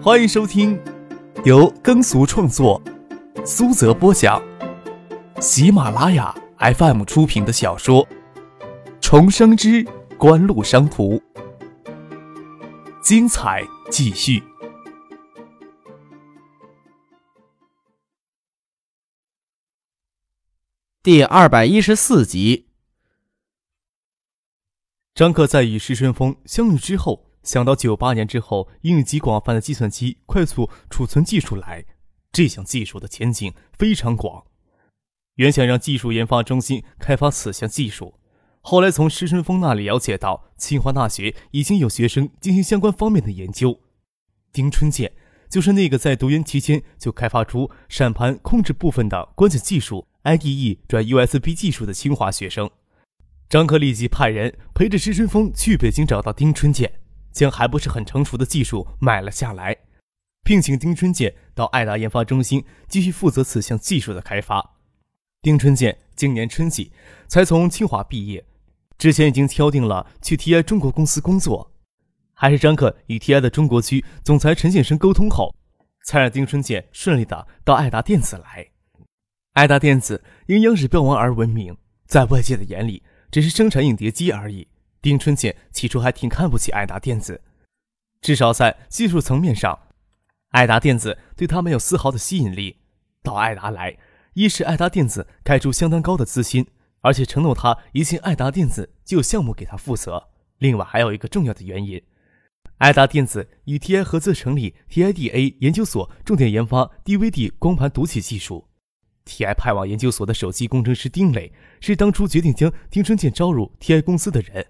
欢迎收听由耕俗创作、苏泽播讲、喜马拉雅 FM 出品的小说《重生之官路商途》，精彩继续，第二百一十四集。张克在与石春风相遇之后，想到九八年之后应用极广泛的计算机快速储存技术来，这项技术的前景非常广。原想让技术研发中心开发此项技术，后来从石春风那里了解到，清华大学已经有学生进行相关方面的研究。丁春健就是那个在读研期间就开发出闪盘控制部分的关键技术 IDE 转 USB 技术的清华学生。张克立即派人陪着石春风去北京找到丁春健，将还不是很成熟的技术买了下来，聘请丁春建到爱达研发中心继续负责此项技术的开发。丁春建今年春季才从清华毕业，之前已经敲定了去 TI 中国公司工作，还是张克与 TI 的中国区总裁陈建生沟通后，才让丁春建顺利的到爱达电子来。爱达电子因央视标王而闻名，在外界的眼里。只是生产影碟机而已。丁春健起初还挺看不起爱达电子，至少在技术层面上，爱达电子对他没有丝毫的吸引力。到爱达来，一是爱达电子开出相当高的资薪，而且承诺他一进爱达电子就有项目给他负责。另外还有一个重要的原因，爱达电子与 TI 合资成立 TIDA 研究所，重点研发 DVD 光盘读取技术。TI 派往研究所的首席工程师丁磊是当初决定将丁春健招入 TI 公司的人。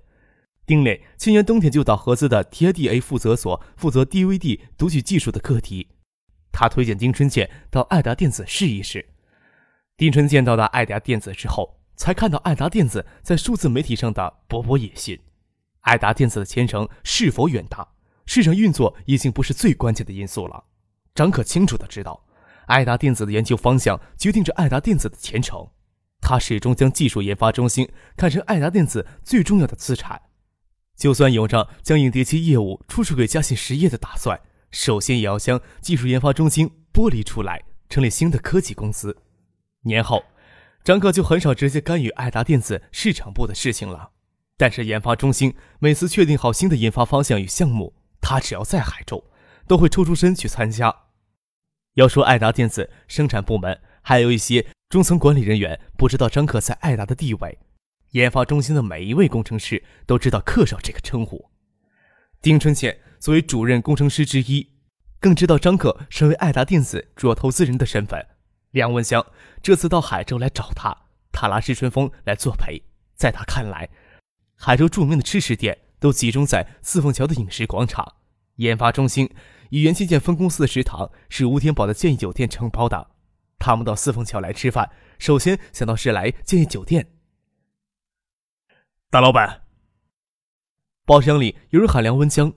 丁磊去年冬天就到合资的 TIDA 负责所负责 DVD 读取技术的课题，他推荐丁春健到爱达电子试一试。丁春健到达爱达电子之后，才看到爱达电子在数字媒体上的勃勃野心。爱达电子的前程是否远大，市场运作已经不是最关键的因素了。张可清楚的知道。爱达电子的研究方向决定着爱达电子的前程。他始终将技术研发中心看成爱达电子最重要的资产。就算有着将影碟机业务出售给嘉信实业的打算，首先也要将技术研发中心剥离出来，成立新的科技公司。年后，张克就很少直接干预爱达电子市场部的事情了。但是研发中心每次确定好新的研发方向与项目，他只要在海州，都会抽出身去参加。要说爱达电子生产部门，还有一些中层管理人员不知道张克在爱达的地位。研发中心的每一位工程师都知道克少这个称呼。丁春倩作为主任工程师之一，更知道张克身为爱达电子主要投资人的身份。梁文香这次到海州来找他，他拉石春风来作陪。在他看来，海州著名的吃食店都集中在四凤桥的饮食广场，研发中心。与元器件分公司的食堂是吴天宝的建议酒店承包的。他们到四凤桥来吃饭，首先想到是来建议酒店。大老板，包厢里有人喊梁文江，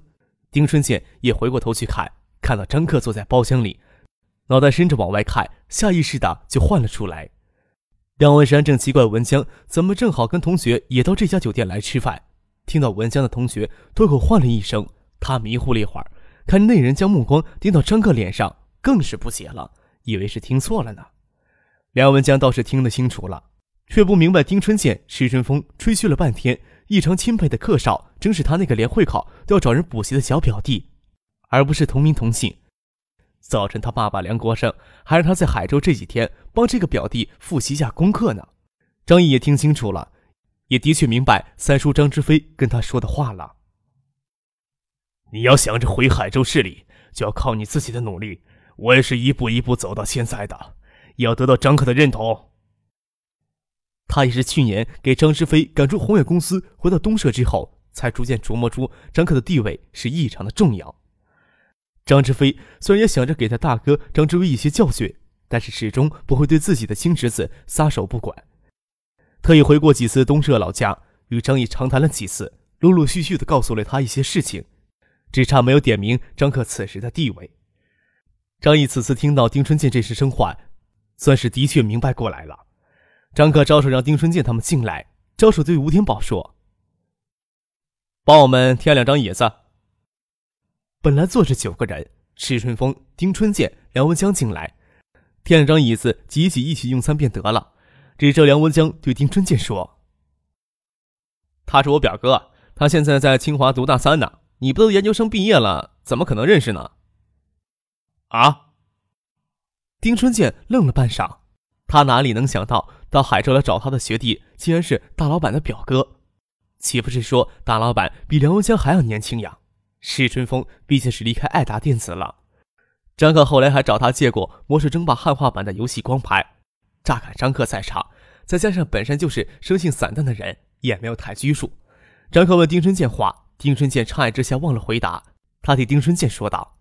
丁春健也回过头去看，看到张克坐在包厢里，脑袋伸着往外看，下意识的就换了出来。梁文山正奇怪文江怎么正好跟同学也到这家酒店来吃饭，听到文江的同学脱口唤了一声，他迷糊了一会儿。看那人将目光盯到张克脸上，更是不解了，以为是听错了呢。梁文江倒是听得清楚了，却不明白丁春健、石春风吹嘘了半天，异常钦佩的客少，正是他那个连会考都要找人补习的小表弟，而不是同名同姓。早晨他爸爸梁国胜还让他在海州这几天帮这个表弟复习一下功课呢。张毅也听清楚了，也的确明白三叔张之飞跟他说的话了。你要想着回海州市里，就要靠你自己的努力。我也是一步一步走到现在的，要得到张克的认同。他也是去年给张之飞赶出宏远公司，回到东社之后，才逐渐琢磨出张克的地位是异常的重要。张之飞虽然也想着给他大哥张之威一些教训，但是始终不会对自己的亲侄子撒手不管。特意回过几次东社老家，与张毅长谈了几次，陆陆续续的告诉了他一些事情。只差没有点名张克此时的地位。张毅此次听到丁春健这声声唤，算是的确明白过来了。张克招手让丁春健他们进来，招手对吴天宝说：“帮我们添两张椅子。”本来坐着九个人，池春风、丁春健、梁文江进来，添了张椅子，挤挤一起用餐便得了。这时，梁文江对丁春健说：“他是我表哥，他现在在清华读大三呢。你不都研究生毕业了，怎么可能认识呢？”啊！丁春健愣了半晌，他哪里能想到，到海州来找他的学弟，竟然是大老板的表哥。岂不是说大老板比梁文江还要年轻呀？施春风毕竟是离开爱达电子了。张克后来还找他借过《魔兽争霸》汉化版的游戏光盘。乍看张克在场，再加上本身就是生性散淡的人，也没有太拘束。张克问丁春健话，丁春健诧异之下忘了回答。他替丁春健说道：“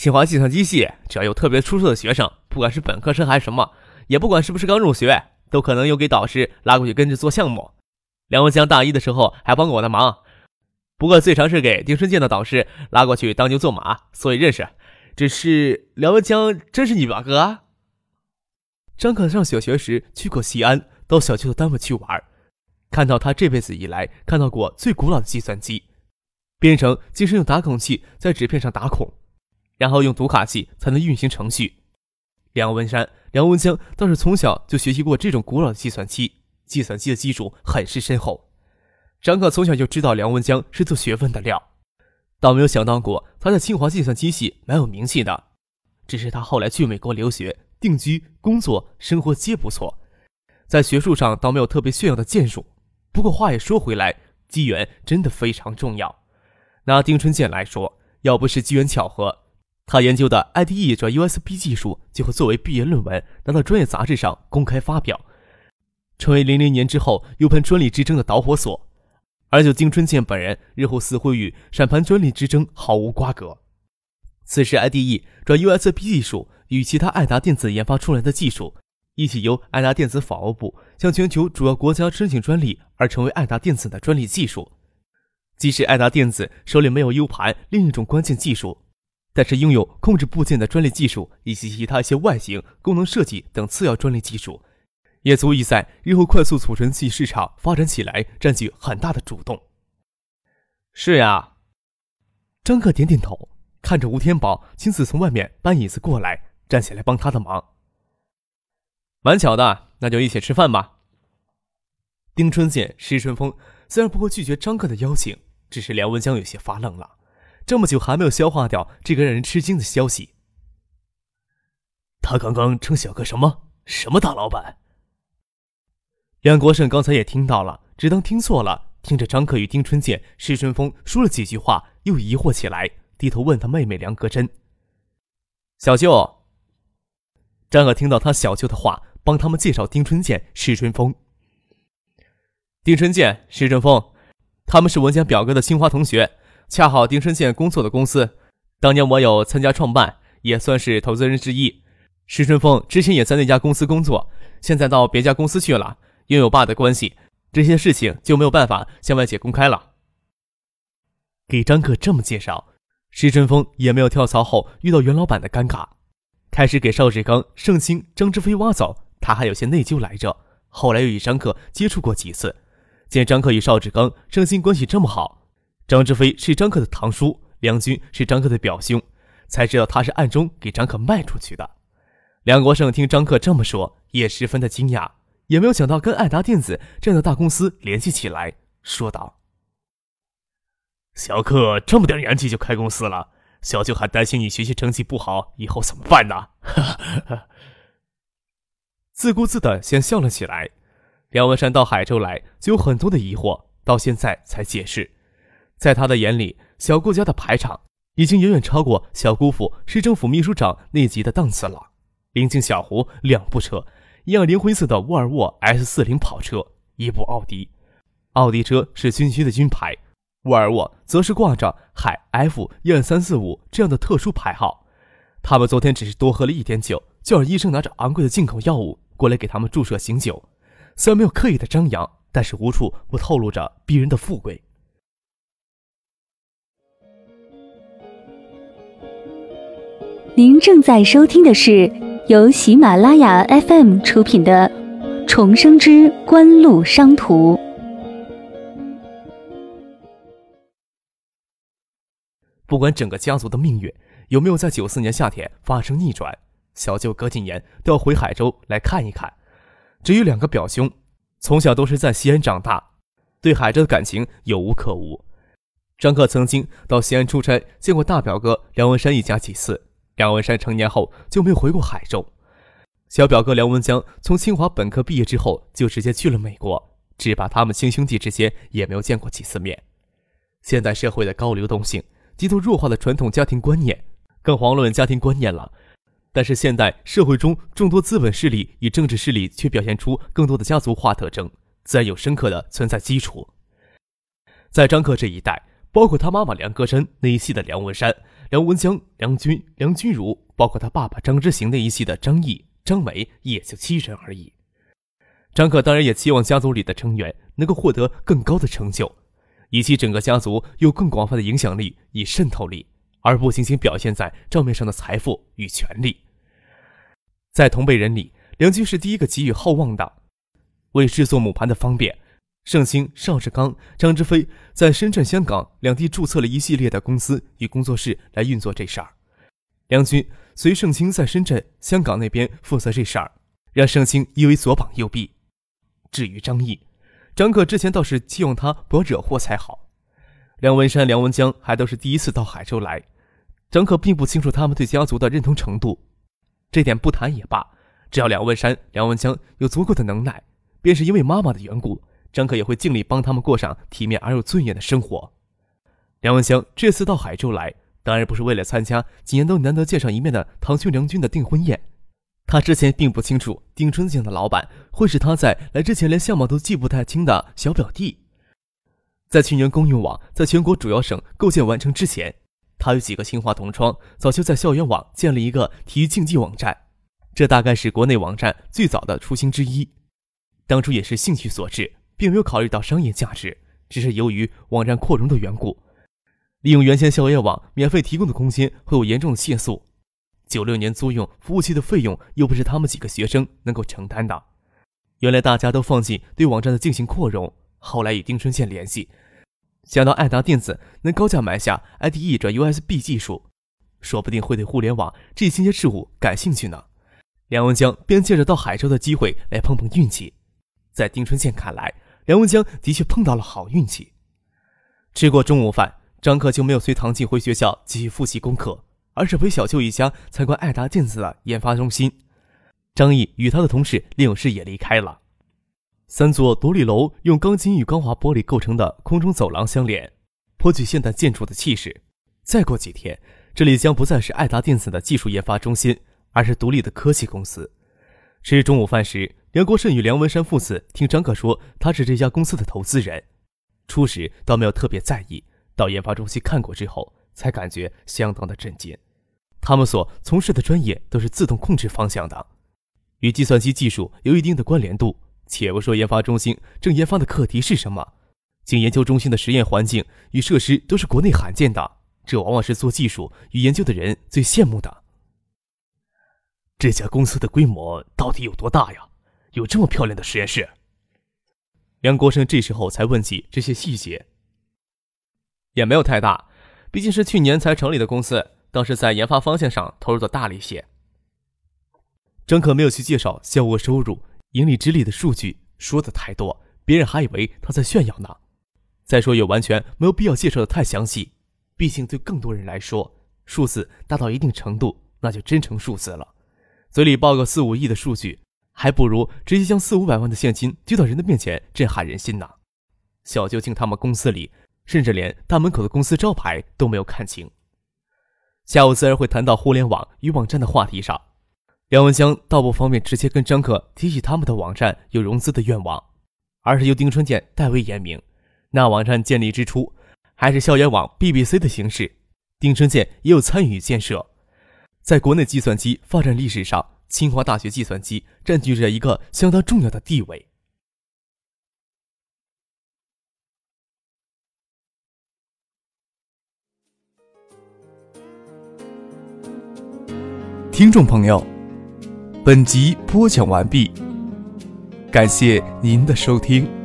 清华计算机系只要有特别出色的学生，不管是本科生还是什么，也不管是不是刚入学，都可能有给导师拉过去跟着做项目。梁文江大一的时候还帮过我的忙，不过最常是给丁春健的导师拉过去当牛做马，所以认识。只是梁文江真是你表哥？”啊？张可上小学时去过西安，到小舅的单位去玩，看到他这辈子以来看到过最古老的计算机，编程竟是用打孔器在纸片上打孔，然后用读卡器才能运行程序。梁文山、梁文江倒是从小就学习过这种古老的计算机，计算机的基础很是深厚。张可从小就知道梁文江是做学问的料，倒没有想到过他在清华计算机系蛮有名气的，只是他后来去美国留学。定居、工作、生活皆不错，在学术上倒没有特别炫耀的建树。不过话也说回来，机缘真的非常重要。拿丁春健来说，要不是机缘巧合，他研究的 IDE 转 USB 技术就会作为毕业论文拿到专业杂志上公开发表，成为零零年之后 U 盘专利之争的导火索。而就丁春健本人日后似乎与闪盘专利之争毫无瓜葛。此时 IDE 转 USB 技术。与其他爱达电子研发出来的技术一起由爱达电子法务部向全球主要国家申请专利，而成为爱达电子的专利技术。即使爱达电子手里没有 U 盘另一种关键技术，但是拥有控制部件的专利技术以及其他一些外形、功能设计等次要专利技术，也足以在日后快速储存器市场发展起来占据很大的主动。是呀，张克点点头，看着吴天宝亲自从外面搬椅子过来。站起来帮他的忙，蛮巧的，那就一起吃饭吧。丁春建、施春风虽然不会拒绝张克的邀请，只是梁文江有些发愣了，这么久还没有消化掉这个让人吃惊的消息。他刚刚称小哥什么什么大老板？梁国胜刚才也听到了，只当听错了，听着张克与丁春健、施春风说了几句话，又疑惑起来，低头问他妹妹梁格珍：“小舅。”张可听到他小舅的话，帮他们介绍丁春健、施春风。丁春健、施春风，他们是文江表哥的清华同学，恰好丁春健工作的公司，当年我有参加创办，也算是投资人之一。石春风之前也在那家公司工作，现在到别家公司去了，因为我爸的关系，这些事情就没有办法向外界公开了。给张克这么介绍，石春风也没有跳槽后遇到袁老板的尴尬。开始给邵志刚、盛清、张志飞挖走，他还有些内疚来着。后来又与张克接触过几次，见张克与邵志刚、盛清关系这么好，张志飞是张克的堂叔，梁军是张克的表兄，才知道他是暗中给张克卖出去的。梁国胜听张克这么说，也十分的惊讶，也没有想到跟爱达电子这样的大公司联系起来，说道：“小克这么点年纪就开公司了。”小舅还担心你学习成绩不好，以后怎么办呢？自顾自的先笑了起来。梁文山到海州来就有很多的疑惑，到现在才解释。在他的眼里，小顾家的排场已经远远超过小姑父市政府秘书长那级的档次了。临近小胡，两部车，一辆灵灰色的沃尔沃 S 四零跑车，一部奥迪。奥迪车是军区的军牌。沃尔沃则是挂着海 F 一二三四五这样的特殊牌号。他们昨天只是多喝了一点酒，就让医生拿着昂贵的进口药物过来给他们注射醒酒。虽然没有刻意的张扬，但是无处不透露着逼人的富贵。您正在收听的是由喜马拉雅 FM 出品的《重生之官路商途》。不管整个家族的命运有没有在九四年夏天发生逆转，小舅隔几年都要回海州来看一看。至于两个表兄，从小都是在西安长大，对海州的感情有无可无。张克曾经到西安出差，见过大表哥梁文山一家几次。梁文山成年后就没有回过海州。小表哥梁文江从清华本科毕业之后，就直接去了美国，只怕他们亲兄弟之间也没有见过几次面。现代社会的高流动性，极度弱化的传统家庭观念，更遑论家庭观念了。但是现代社会中众多资本势力与政治势力却表现出更多的家族化特征，自然有深刻的存在基础。在张克这一代，包括他妈妈梁歌珍那一系的梁文山、梁文江、梁军、梁君如，包括他爸爸张之行那一系的张毅、张梅，也就七人而已。张克当然也期望家族里的成员能够获得更高的成就。以及整个家族有更广泛的影响力与渗透力，而不仅仅表现在账面上的财富与权力。在同辈人里，梁军是第一个给予厚望的。为制作母盘的方便，盛清、邵志刚、张之飞在深圳、香港两地注册了一系列的公司与工作室来运作这事儿。梁军随盛清在深圳、香港那边负责这事儿，让盛兴以为左膀右臂。至于张毅。张克之前倒是希望他不要惹祸才好。梁文山、梁文江还都是第一次到海州来，张克并不清楚他们对家族的认同程度，这点不谈也罢。只要梁文山、梁文江有足够的能耐，便是因为妈妈的缘故，张克也会尽力帮他们过上体面而又尊严的生活。梁文香这次到海州来，当然不是为了参加几年都难得见上一面的堂兄梁军的订婚宴。他之前并不清楚丁春健的老板会是他在来之前连相貌都记不太清的小表弟。在去年公用网在全国主要省构建完成之前，他与几个清华同窗早就在校园网建了一个体育竞技网站，这大概是国内网站最早的雏形之一。当初也是兴趣所致，并没有考虑到商业价值，只是由于网站扩容的缘故，利用原先校园网免费提供的空间会有严重的限速。九六年租用服务器的费用又不是他们几个学生能够承担的。原来大家都放弃对网站的进行扩容，后来与丁春倩联系，想到爱达电子能高价买下 IDE 转 USB 技术，说不定会对互联网这一新鲜事物感兴趣呢。梁文江便借着到海州的机会来碰碰运气。在丁春倩看来，梁文江的确碰到了好运气。吃过中午饭，张克就没有随唐静回学校继续复习功课。而是陪小舅一家参观爱达电子的研发中心。张毅与他的同事李永士也离开了。三座独立楼用钢筋与钢化玻璃构成的空中走廊相连，颇具现代建筑的气势。再过几天，这里将不再是爱达电子的技术研发中心，而是独立的科技公司。吃中午饭时，梁国胜与梁文山父子听张克说他是这家公司的投资人，初时倒没有特别在意，到研发中心看过之后。才感觉相当的震惊。他们所从事的专业都是自动控制方向的，与计算机技术有一定的关联度。且不说研发中心正研发的课题是什么，仅研究中心的实验环境与设施都是国内罕见的，这往往是做技术与研究的人最羡慕的。这家公司的规模到底有多大呀？有这么漂亮的实验室？梁国生这时候才问起这些细节，也没有太大。毕竟是去年才成立的公司，当时在研发方向上投入的大了一些。张可没有去介绍销额收入、盈利之力的数据，说的太多，别人还以为他在炫耀呢。再说也完全没有必要介绍的太详细，毕竟对更多人来说，数字大到一定程度，那就真成数字了。嘴里报个四五亿的数据，还不如直接将四五百万的现金丢到人的面前，震撼人心呢。小究竟他们公司里。甚至连大门口的公司招牌都没有看清。下午自然会谈到互联网与网站的话题上，梁文江倒不方便直接跟张克提起他们的网站有融资的愿望，而是由丁春健代为言明。那网站建立之初还是校园网 BBC 的形式，丁春健也有参与建设。在国内计算机发展历史上，清华大学计算机占据着一个相当重要的地位。听众朋友，本集播讲完毕，感谢您的收听。